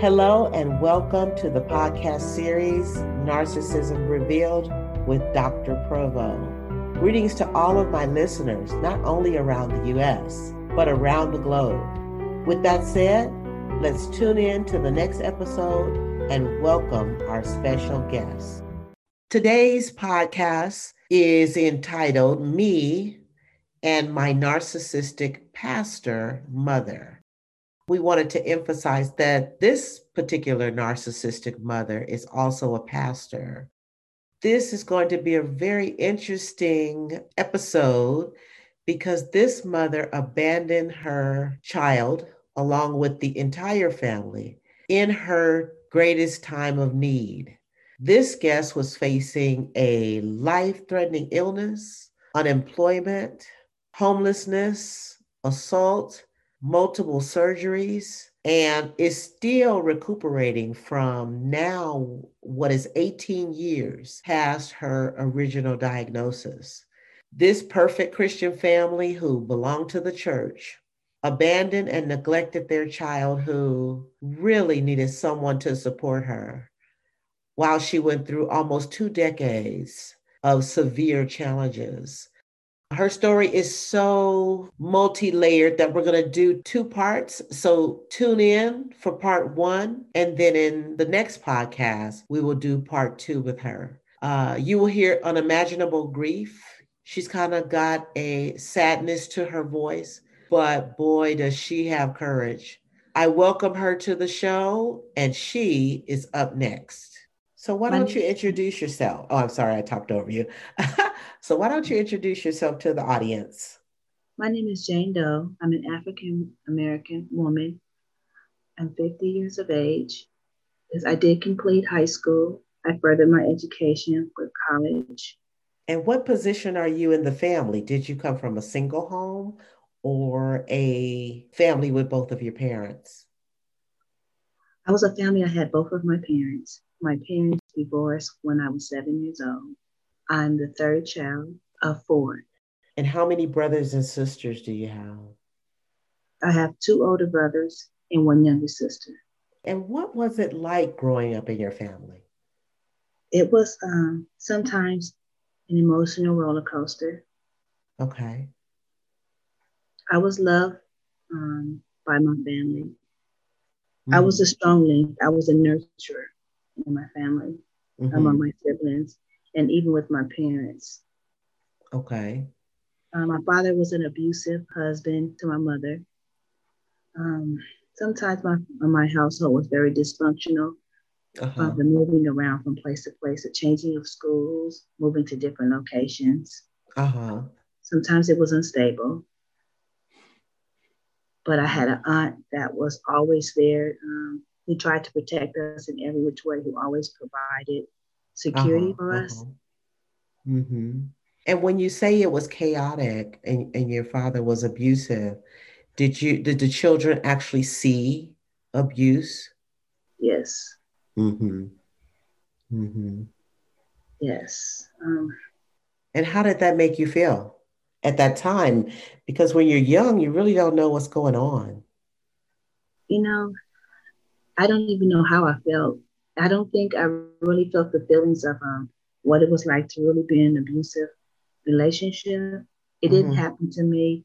Hello, and welcome to the podcast series Narcissism Revealed with Dr. Provo. Greetings to all of my listeners, not only around the U.S., but around the globe. With that said, let's tune in to the next episode and welcome our special guest. Today's podcast is entitled Me and My Narcissistic Pastor Mother we wanted to emphasize that this particular narcissistic mother is also a pastor. This is going to be a very interesting episode because this mother abandoned her child along with the entire family in her greatest time of need. This guest was facing a life threatening illness, unemployment, homelessness, assault, multiple surgeries and is still recuperating from now what is 18 years past her original diagnosis. This perfect Christian family who belonged to the church abandoned and neglected their child who really needed someone to support her while she went through almost two decades of severe challenges her story is so multi layered that we're going to do two parts. So tune in for part one. And then in the next podcast, we will do part two with her. Uh, you will hear unimaginable grief. She's kind of got a sadness to her voice, but boy, does she have courage. I welcome her to the show, and she is up next. So why don't you introduce yourself? Oh, I'm sorry, I talked over you. so why don't you introduce yourself to the audience? My name is Jane Doe. I'm an African American woman. I'm 50 years of age. I did complete high school. I furthered my education with college. And what position are you in the family? Did you come from a single home or a family with both of your parents? I was a family. I had both of my parents. My parents divorced when I was seven years old. I'm the third child of four. And how many brothers and sisters do you have? I have two older brothers and one younger sister. And what was it like growing up in your family? It was um, sometimes an emotional roller coaster. Okay. I was loved um, by my family. Mm-hmm. I was a strong link. I was a nurturer in my family, mm-hmm. among my siblings, and even with my parents. Okay. Uh, my father was an abusive husband to my mother. Um, sometimes my my household was very dysfunctional. Uh-huh. Uh, the moving around from place to place, the changing of schools, moving to different locations. Uh-huh. Sometimes it was unstable. But I had an aunt that was always there. Um, he tried to protect us in every which way. who always provided security uh-huh, for us. Uh-huh. Mm-hmm. And when you say it was chaotic and, and your father was abusive, did you did the children actually see abuse? Yes. Mm-hmm. Mm-hmm. Yes. Um, and how did that make you feel at that time? Because when you're young, you really don't know what's going on. You know, I don't even know how I felt. I don't think I really felt the feelings of um, what it was like to really be in an abusive relationship. It mm-hmm. didn't happen to me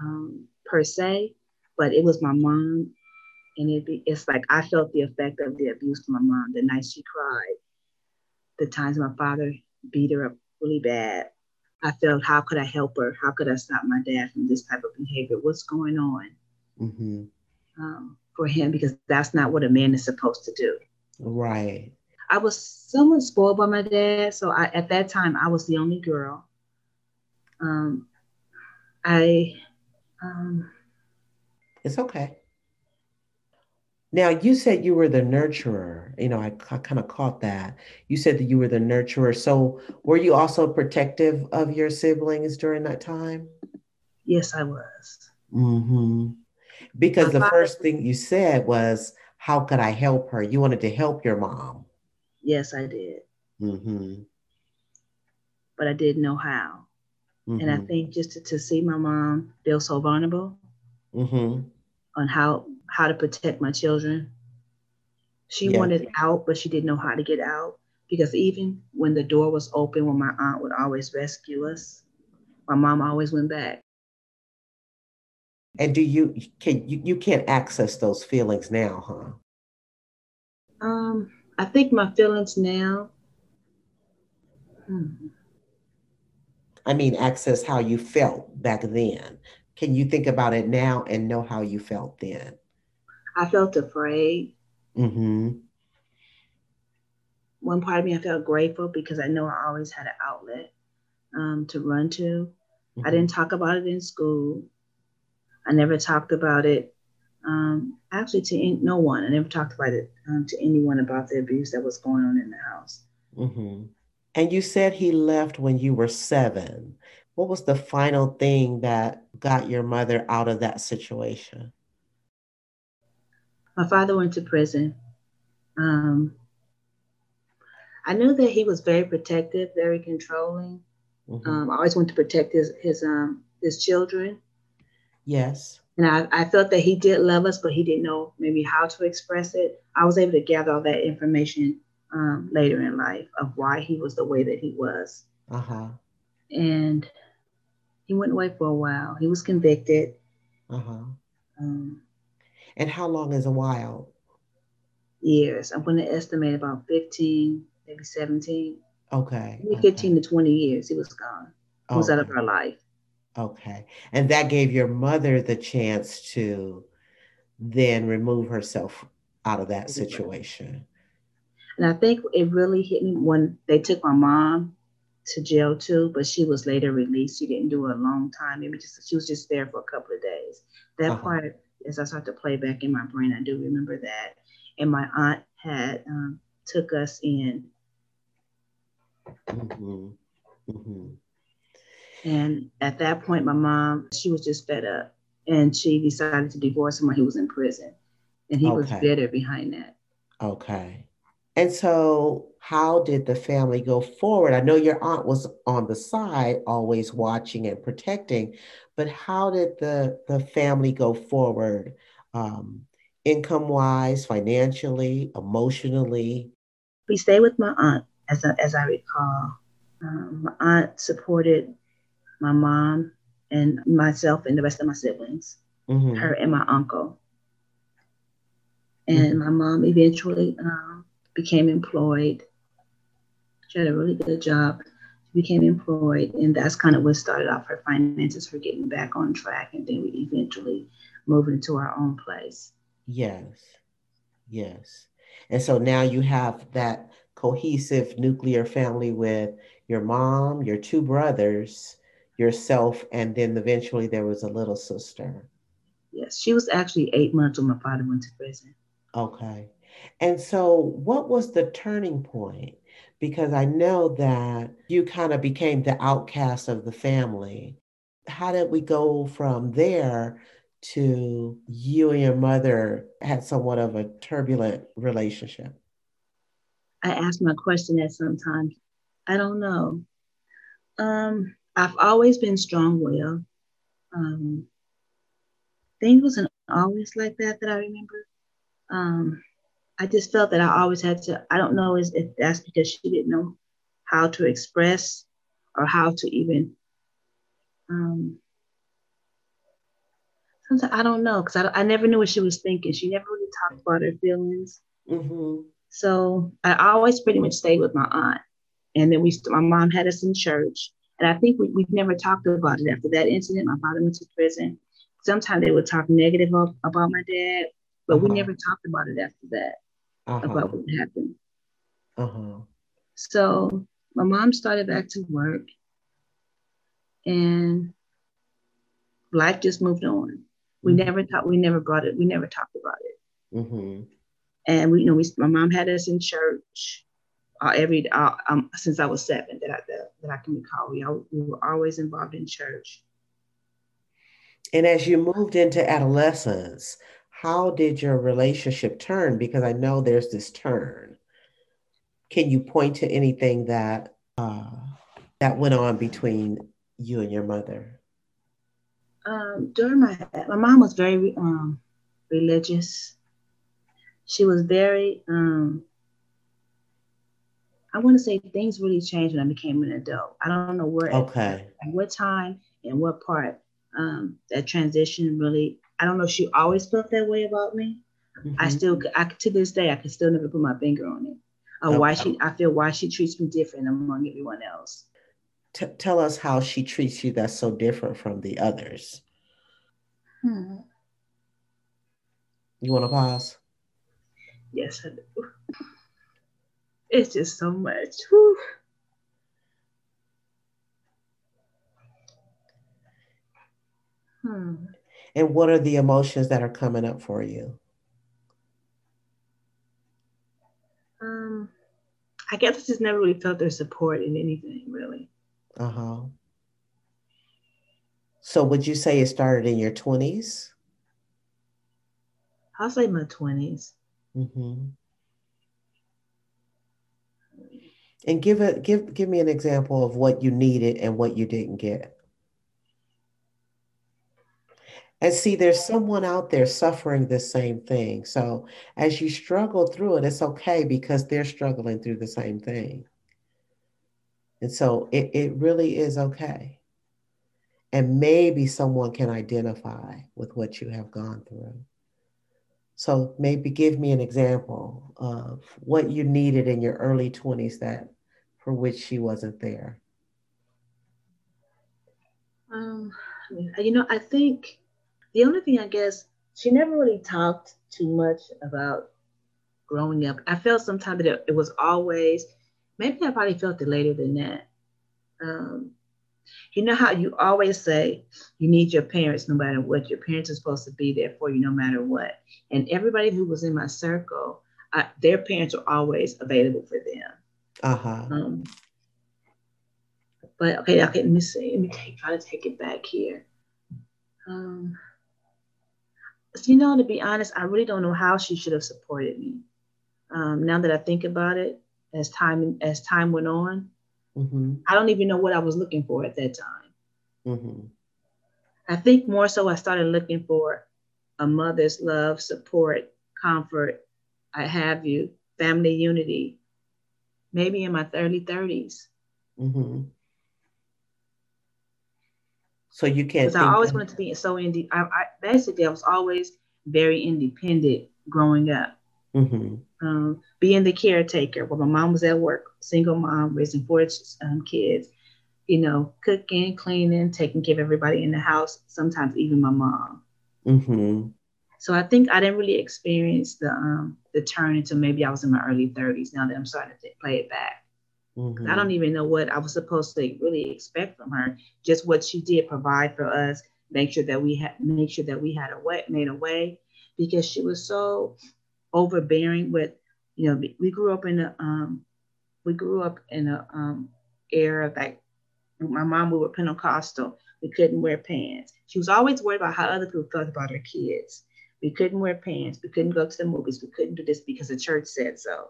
um, per se, but it was my mom. And it be, it's like I felt the effect of the abuse from my mom. The nights she cried, the times my father beat her up really bad. I felt, how could I help her? How could I stop my dad from this type of behavior? What's going on? Mm-hmm. Um, for him because that's not what a man is supposed to do. Right. I was somewhat spoiled by my dad, so I, at that time I was the only girl. Um, I. Um, it's okay. Now you said you were the nurturer. You know, I, I kind of caught that. You said that you were the nurturer. So were you also protective of your siblings during that time? Yes, I was. Mm-hmm. Because the first thing you said was, How could I help her? You wanted to help your mom. Yes, I did. Mm-hmm. But I didn't know how. Mm-hmm. And I mm-hmm. think just to, to, see my mom feel so vulnerable mm-hmm. on how how to protect my children. She yeah. wanted out, but she didn't know how to get out because even when the door was open, when my aunt would always rescue us, my mom always went back. And do you can you, you can't access those feelings now, huh? Um, I think my feelings now. Hmm. I mean, access how you felt back then. Can you think about it now and know how you felt then? I felt afraid. Mm-hmm. One part of me, I felt grateful because I know I always had an outlet um, to run to. Mm-hmm. I didn't talk about it in school. I never talked about it um, actually to in, no one. I never talked about it um, to anyone about the abuse that was going on in the house. Mm-hmm. And you said he left when you were seven. What was the final thing that got your mother out of that situation? My father went to prison. Um, I knew that he was very protective, very controlling. Mm-hmm. Um, I always wanted to protect his his um, his children. Yes. And I, I felt that he did love us, but he didn't know maybe how to express it. I was able to gather all that information um, later in life of why he was the way that he was. Uh-huh. And he went away for a while. He was convicted. Uh-huh. Um, and how long is a while? Years. I'm going to estimate about 15, maybe 17. Okay. Maybe 15 okay. to 20 years. He was gone. He was out of our life. Okay. And that gave your mother the chance to then remove herself out of that situation. And I think it really hit me when they took my mom to jail too, but she was later released. She didn't do a long time. Maybe just she was just there for a couple of days. That uh-huh. part, as I start to play back in my brain, I do remember that. And my aunt had um, took us in. Mm-hmm. Mm-hmm. And at that point, my mom, she was just fed up and she decided to divorce him while he was in prison. And he okay. was bitter behind that. Okay. And so, how did the family go forward? I know your aunt was on the side, always watching and protecting, but how did the, the family go forward, um, income wise, financially, emotionally? We stayed with my aunt, as, I, as I recall. Um, my aunt supported my mom and myself and the rest of my siblings, mm-hmm. her and my uncle. And mm-hmm. my mom eventually um, became employed. She had a really good job. She became employed, and that's kind of what started off her finances, for getting back on track, and then we eventually moved into our own place. Yes, yes. And so now you have that cohesive nuclear family with your mom, your two brothers, yourself, and then eventually there was a little sister. Yes, she was actually eight months when my father went to prison. Okay. And so, what was the turning point? Because I know that you kind of became the outcast of the family. How did we go from there to you and your mother had somewhat of a turbulent relationship? I ask my question that sometimes. I don't know. Um, I've always been strong willed. Um, things wasn't always like that that I remember. Um, I just felt that I always had to, I don't know if that's because she didn't know how to express or how to even, um, sometimes I don't know because I, I never knew what she was thinking. She never really talked about her feelings. Mm-hmm. So I always pretty much stayed with my aunt. And then we, my mom had us in church. And I think we, we've never talked about it after that incident. My father went to prison. Sometimes they would talk negative of, about my dad, but uh-huh. we never talked about it after that, uh-huh. about what happened. Uh-huh. So my mom started back to work and life just moved on. We mm-hmm. never thought, we never brought it, we never talked about it. Mm-hmm. And we, you know, we, my mom had us in church uh, every uh, um, since I was seven that I that, that I can recall. We, we were always involved in church. And as you moved into adolescence, how did your relationship turn? Because I know there's this turn. Can you point to anything that uh, that went on between you and your mother? Um, during my my mom was very um, religious. She was very, um, I want to say things really changed when I became an adult. I don't know where, okay, at what time and what part um, that transition really. I don't know if she always felt that way about me. Mm-hmm. I still, I, to this day, I can still never put my finger on it. Or okay. why she, I feel why she treats me different among everyone else. T- tell us how she treats you that's so different from the others. Hmm. You want to pause? Yes, I do. It's just so much. Whew. Hmm. And what are the emotions that are coming up for you? Um, I guess I just never really felt their support in anything, really. Uh huh. So, would you say it started in your 20s? I'll say my 20s. Mm-hmm. And give it give give me an example of what you needed and what you didn't get. And see, there's someone out there suffering the same thing. So as you struggle through it, it's okay because they're struggling through the same thing. And so it, it really is okay. And maybe someone can identify with what you have gone through. So maybe give me an example of what you needed in your early 20s that for which she wasn't there. Um, you know, I think the only thing I guess she never really talked too much about growing up. I felt sometimes that it was always maybe I probably felt it later than that. Um, you know how you always say you need your parents no matter what. Your parents are supposed to be there for you no matter what. And everybody who was in my circle, I, their parents were always available for them. Uh-huh. Um, but okay, okay, let me see. Let me take, try to take it back here. Um, you know, to be honest, I really don't know how she should have supported me. Um, now that I think about it, as time as time went on, mm-hmm. I don't even know what I was looking for at that time. Mm-hmm. I think more so I started looking for a mother's love, support, comfort, I have you, family unity, maybe in my early 30s. Mm-hmm. So you can't. Because I always wanted to be so indie. I, I, basically I was always very independent growing up. Mm-hmm. Um, being the caretaker while my mom was at work, single mom raising four um, kids, you know, cooking, cleaning, taking care of everybody in the house. Sometimes even my mom. Mm-hmm. So I think I didn't really experience the um, the turn until maybe I was in my early 30s. Now that I'm starting to play it back, mm-hmm. I don't even know what I was supposed to really expect from her. Just what she did provide for us, make sure that we had make sure that we had a way made a way, because she was so overbearing with, you know, we grew up in a um, we grew up in a um, era like my mom we were Pentecostal. We couldn't wear pants. She was always worried about how other people felt about her kids. We couldn't wear pants. We couldn't go to the movies. We couldn't do this because the church said so.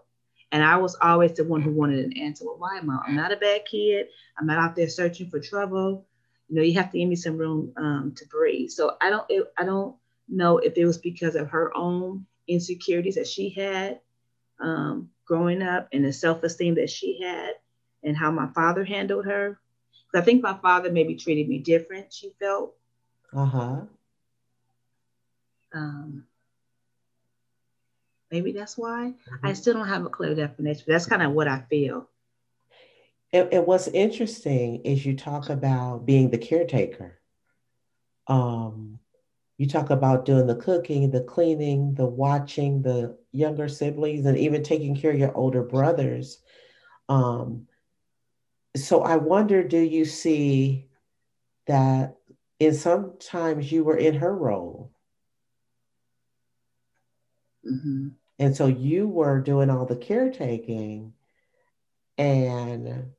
And I was always the one who wanted an answer. Well, why, mom? I'm not a bad kid. I'm not out there searching for trouble. You know, you have to give me some room um, to breathe. So I don't, it, I don't know if it was because of her own insecurities that she had um, growing up and the self-esteem that she had, and how my father handled her. I think my father maybe treated me different. She felt. Uh huh. Um, maybe that's why mm-hmm. I still don't have a clear definition. That's kind of what I feel. And, and, what's interesting is you talk about being the caretaker. Um, you talk about doing the cooking, the cleaning, the watching the younger siblings, and even taking care of your older brothers. Um, so I wonder, do you see that in sometimes you were in her role? Mm-hmm. And so you were doing all the caretaking and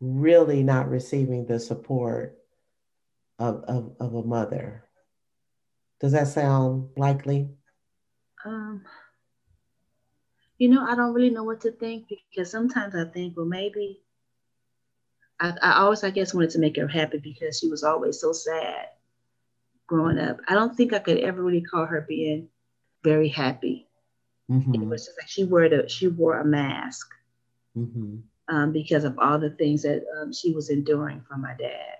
really not receiving the support of, of, of a mother. Does that sound likely? Um, you know, I don't really know what to think because sometimes I think, well, maybe I, I always, I guess, wanted to make her happy because she was always so sad. growing up. I don't think I could ever really call her being very happy. Mm-hmm. It was just like she wore the she wore a mask mm-hmm. um, because of all the things that um, she was enduring from my dad.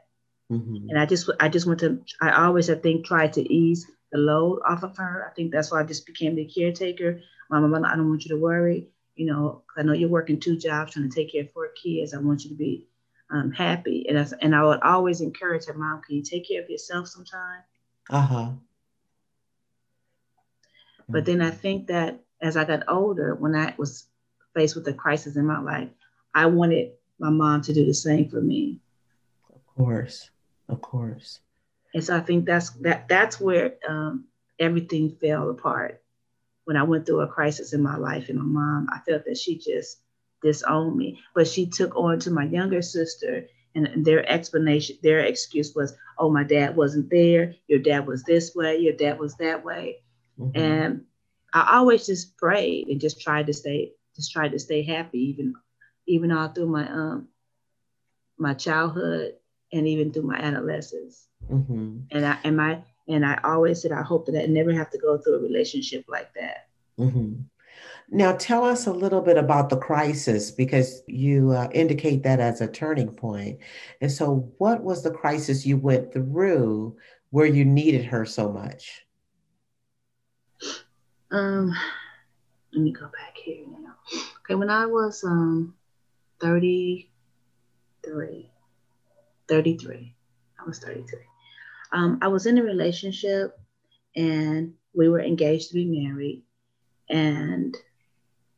Mm-hmm. And I just I just want to I always I think try to ease the load off of her. I think that's why I just became the caretaker. My mom, I don't want you to worry. You know, I know you're working two jobs trying to take care of four kids. I want you to be um, happy. And I, and I would always encourage her, Mom, can you take care of yourself sometime? Uh huh. But then I think that as I got older, when I was faced with a crisis in my life, I wanted my mom to do the same for me. Of course, of course. And so I think that's that that's where um, everything fell apart when I went through a crisis in my life. And my mom, I felt that she just disowned me, but she took on to my younger sister. And their explanation, their excuse was, "Oh, my dad wasn't there. Your dad was this way. Your dad was that way." Mm-hmm. And I always just prayed and just tried to stay, just tried to stay happy, even, even all through my um, my childhood and even through my adolescence. Mm-hmm. And I and my and I always said I hope that I never have to go through a relationship like that. Mm-hmm. Now, tell us a little bit about the crisis because you uh, indicate that as a turning point. And so, what was the crisis you went through where you needed her so much? Um, let me go back here now. Okay, when I was um 33, 33, I was 33. Um, I was in a relationship and we were engaged to be married. And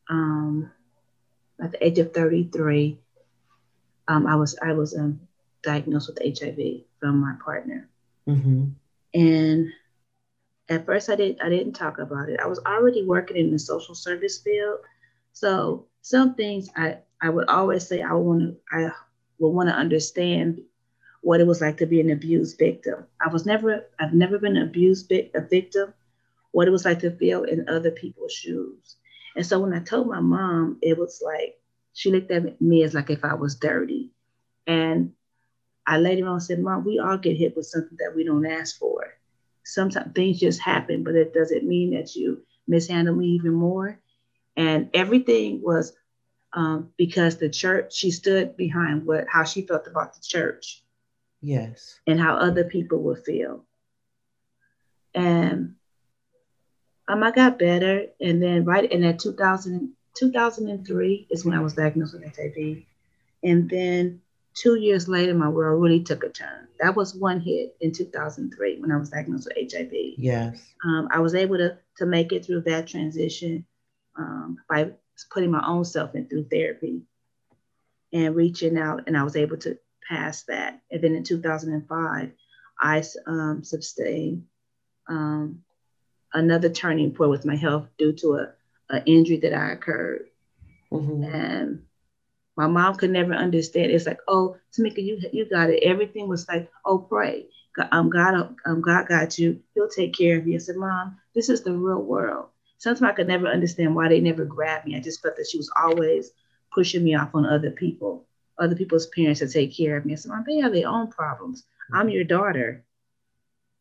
um, at the age of 33, um, I was I was um, diagnosed with HIV from my partner. Mm-hmm. And at first I didn't I didn't talk about it. I was already working in the social service field. So some things I, I would always say I want to I would want to understand what it was like to be an abused victim. I was never I've never been an abused a victim, what it was like to feel in other people's shoes. And so when I told my mom, it was like she looked at me as like if I was dirty. And I later on said, Mom, we all get hit with something that we don't ask for sometimes things just happen, but it doesn't mean that you mishandle me even more. And everything was um, because the church, she stood behind what how she felt about the church. Yes. And how other people would feel. And um, I got better. And then right in that 2000, 2003 is when I was diagnosed with HIV. And then two years later, my world really took a turn. That was one hit in 2003 when I was diagnosed with HIV. Yes. Um, I was able to, to make it through that transition um, by putting my own self in through therapy and reaching out, and I was able to pass that. And then in 2005, I um, sustained um, another turning point with my health due to a, a injury that I occurred. Mm-hmm. And my mom could never understand. It's like, oh, Tamika, you you got it. Everything was like, oh, pray. Um, God, um, God got you. He'll take care of you. I said, Mom, this is the real world. Sometimes I could never understand why they never grabbed me. I just felt that she was always pushing me off on other people, other people's parents to take care of me. I said, Mom, they have their own problems. I'm your daughter.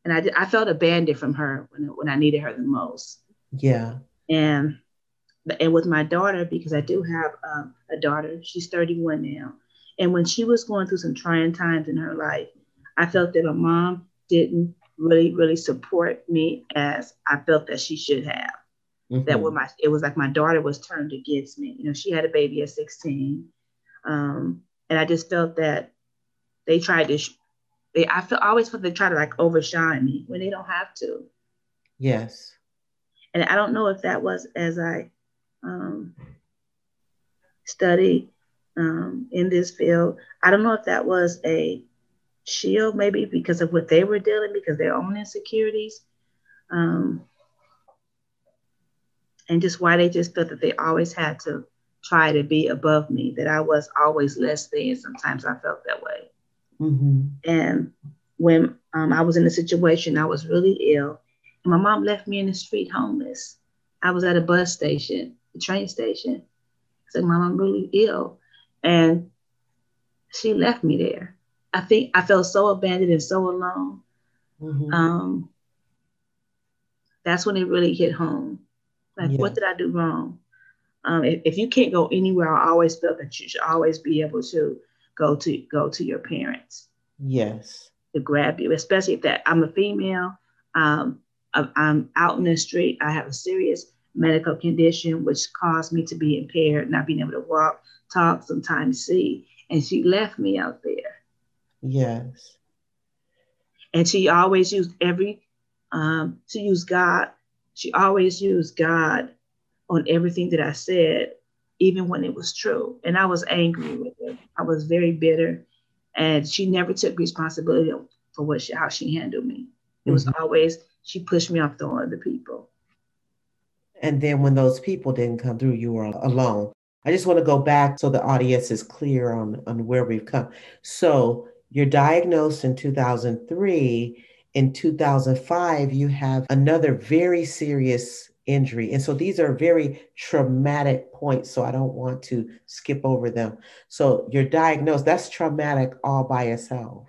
And I, I felt abandoned from her when, when I needed her the most. Yeah. And and with my daughter, because I do have um, a daughter, she's 31 now. And when she was going through some trying times in her life, I felt that my mom didn't really, really support me as I felt that she should have. Mm-hmm. That when my it was like my daughter was turned against me. You know, she had a baby at 16. Um, and I just felt that they tried to they I feel I always felt they try to like overshine me when they don't have to. Yes. And I don't know if that was as I um, study um, in this field. I don't know if that was a shield, maybe because of what they were dealing, because their own insecurities, um, and just why they just felt that they always had to try to be above me, that I was always less than. Sometimes I felt that way. Mm-hmm. And when um, I was in a situation, I was really ill. And My mom left me in the street homeless. I was at a bus station the train station. I said, Mom, I'm really ill. And she left me there. I think I felt so abandoned and so alone. mm-hmm. um, that's when it really hit home. Like, yeah. what did I do wrong? Um, if, if, you can't go anywhere, I always felt that you should always be able to go to go to your parents. Yes. To grab you, especially if that I'm a female. Um, I'm out in the street. I have a serious medical condition which caused me to be impaired, not being able to walk, talk, sometimes see. And she left me out there. Yes. And she always used every, um, she used God. She always used God on everything that I said, even when it was true. And I was angry with her. I was very bitter. And she never took responsibility for what she, how she handled me. It mm-hmm. was always, she pushed me off to other people. And then when those people didn't come through, you were alone. I just want to go back so the audience is clear on, on where we've come. So you're diagnosed in 2003. In 2005, you have another very serious injury. And so these are very traumatic points. So I don't want to skip over them. So you're diagnosed, that's traumatic all by itself.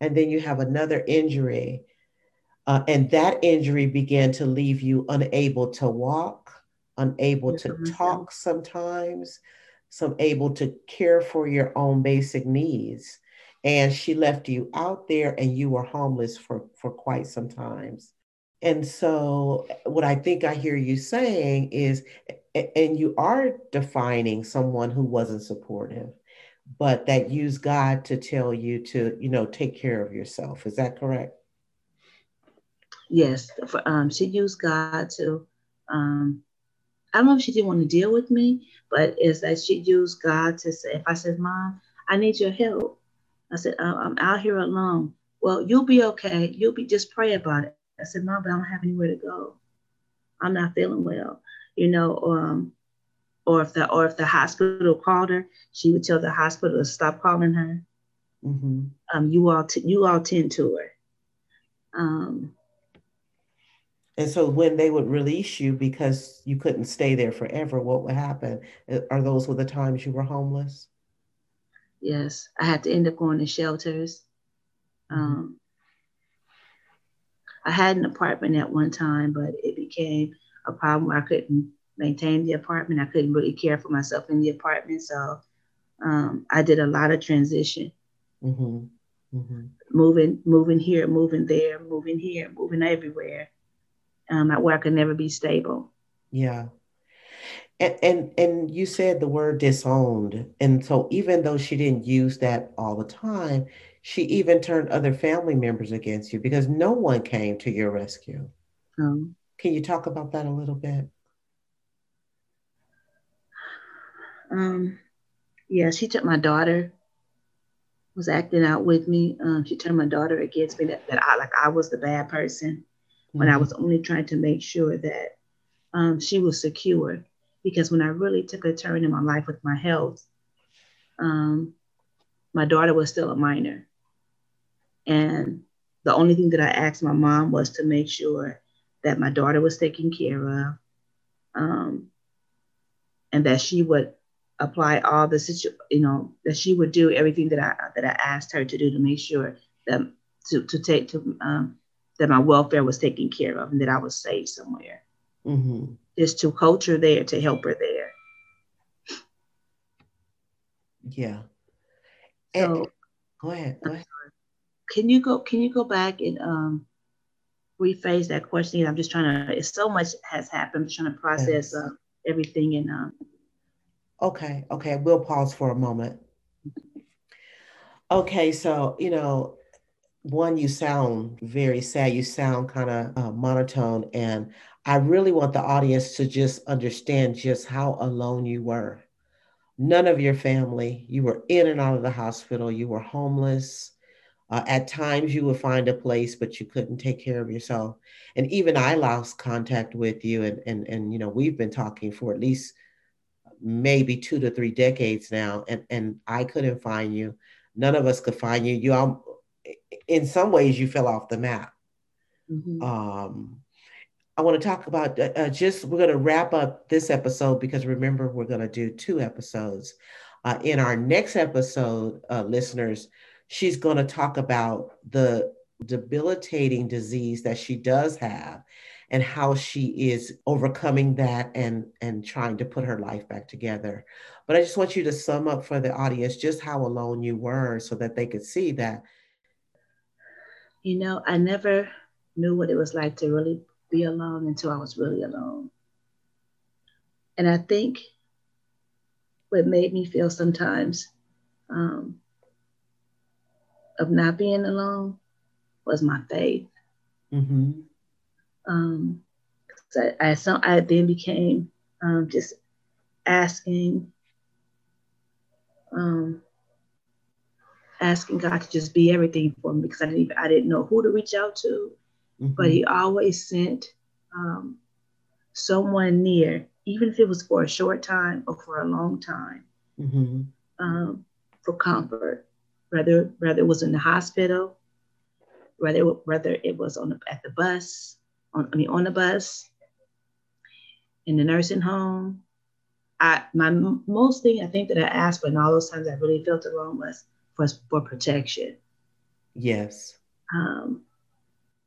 And then you have another injury uh, and that injury began to leave you unable to walk, unable to mm-hmm. talk sometimes, some able to care for your own basic needs. And she left you out there and you were homeless for, for quite some times. And so, what I think I hear you saying is, and you are defining someone who wasn't supportive, but that used God to tell you to, you know, take care of yourself. Is that correct? yes, um, she used God to. Um, I don't know if she didn't want to deal with me, but it's that she used God to say, if I said, "Mom, I need your help," I said, "I'm out here alone." Well, you'll be okay. You'll be just pray about it. I said, "Mom, but I don't have anywhere to go. I'm not feeling well." You know, um, or if the or if the hospital called her, she would tell the hospital to stop calling her. Mm-hmm. Um, you all t- you all tend to her. Um, and so when they would release you because you couldn't stay there forever, what would happen? Uh, are those were the times you were homeless? Yes, I had to end up going to shelters. Um, I had an apartment at one time, but it became a problem where I couldn't maintain the apartment. I couldn't really care for myself in the apartment. So um, I did a lot of transition. Mm-hmm. Mm-hmm. Moving, moving here, moving there, moving here, moving everywhere um, where I could never be stable. Yeah. And, and and you said the word disowned. And so even though she didn't use that all the time, she even turned other family members against you because no one came to your rescue. Um, Can you talk about that a little bit? Um, yeah, she took my daughter, was acting out with me. Um, she turned my daughter against me that, that I like I was the bad person when I mm-hmm. was only trying to make sure that um, she was secure. Because when I really took a turn in my life with my health, um, my daughter was still a minor. And the only thing that I asked my mom was to make sure that my daughter was taken care of um, and that she would apply all the situ- you know that she would do everything that I that I asked her to do to make sure that to, to take to um, that my welfare was taken care of and that I was safe somewhere. Mm-hmm. Just to coach her there, to help her there. Yeah. So, go ahead. Go ahead. Can you go? Can you go back and um, rephrase that question? I'm just trying to. It's so much has happened. I'm trying to process yes. uh, everything and. Um, okay. Okay. We'll pause for a moment. Okay. So you know, one, you sound very sad. You sound kind of uh, monotone. And I really want the audience to just understand just how alone you were. None of your family, you were in and out of the hospital, you were homeless. Uh, at times, you would find a place, but you couldn't take care of yourself. And even I lost contact with you. And, and, and you know, we've been talking for at least maybe two to three decades now, and, and I couldn't find you. None of us could find you. You all, in some ways you fell off the map. Mm-hmm. Um, I want to talk about uh, uh just we're going to wrap up this episode because remember we're going to do two episodes. Uh, in our next episode, uh, listeners, she's going to talk about the debilitating disease that she does have and how she is overcoming that and and trying to put her life back together. But i just want you to sum up for the audience just how alone you were so that they could see that. You know i never knew what it was like to really be alone until i was really alone. And i think what made me feel sometimes um, of not being alone was my faith. Mm-hmm. Um, so I, I, I then became um, just asking, um, asking God to just be everything for me because I didn't even, I didn't know who to reach out to, mm-hmm. but He always sent um, someone near, even if it was for a short time or for a long time, mm-hmm. um, for comfort. Whether whether it was in the hospital whether whether it was on the, at the bus, on I mean on the bus, in the nursing home. I my most thing I think that I asked for, and all those times I really felt alone was was for protection. Yes. Um,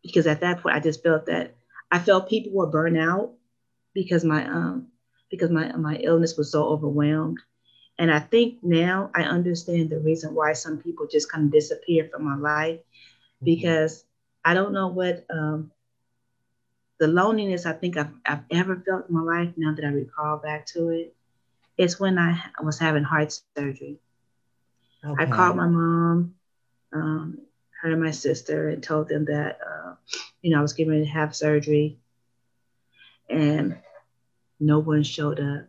because at that point I just felt that I felt people were burnt out because my um because my my illness was so overwhelmed. And I think now I understand the reason why some people just kind of disappear from my life Mm-hmm. because I don't know what um, the loneliness I think I've, I've ever felt in my life now that I recall back to it. It's when I was having heart surgery. Okay. I called my mom, um, her and my sister, and told them that, uh, you know, I was getting ready to have surgery, and no one showed up.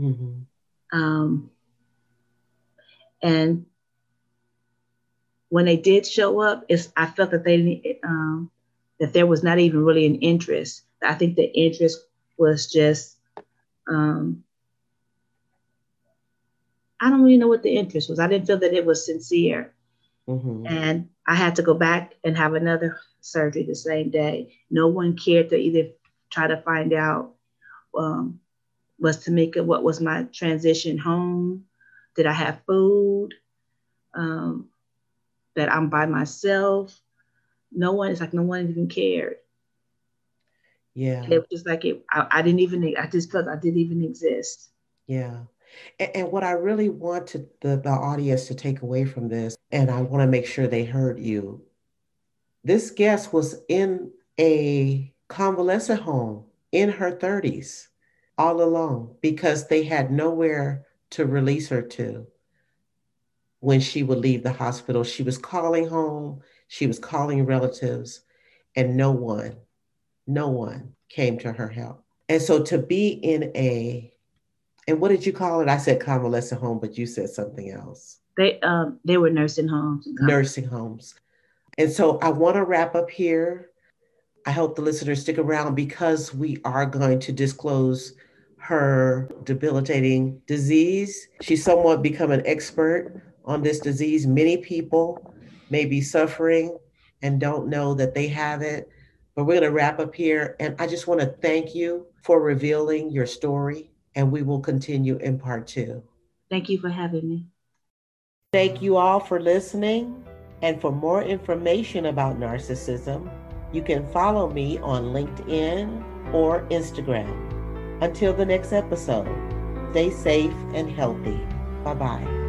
Mm-hmm. Um, and when they did show up, it's I felt that they um, that there was not even really an interest. I think the interest was just um, I don't really know what the interest was. I didn't feel that it was sincere. Mm-hmm. And I had to go back and have another surgery the same day. No one cared to either try to find out um, was to make it what was my transition home. Did I have food? Um, that I'm by myself. No one, it's like no one even cared. Yeah. It was just like it, I, I, didn't even, I just felt I didn't even exist. Yeah. And, and what I really want to, the, the audience to take away from this, and I want to make sure they heard you. This guest was in a convalescent home in her 30s, all alone, because they had nowhere to release her to when she would leave the hospital. She was calling home, she was calling relatives, and no one, no one came to her help. And so to be in a, and what did you call it? I said convalescent home, but you said something else. They um they were nursing homes. Nursing homes. And so I want to wrap up here. I hope the listeners stick around because we are going to disclose her debilitating disease. She's somewhat become an expert on this disease. Many people may be suffering and don't know that they have it. But we're going to wrap up here. And I just want to thank you for revealing your story. And we will continue in part two. Thank you for having me. Thank you all for listening. And for more information about narcissism, you can follow me on LinkedIn or Instagram. Until the next episode, stay safe and healthy. Bye bye.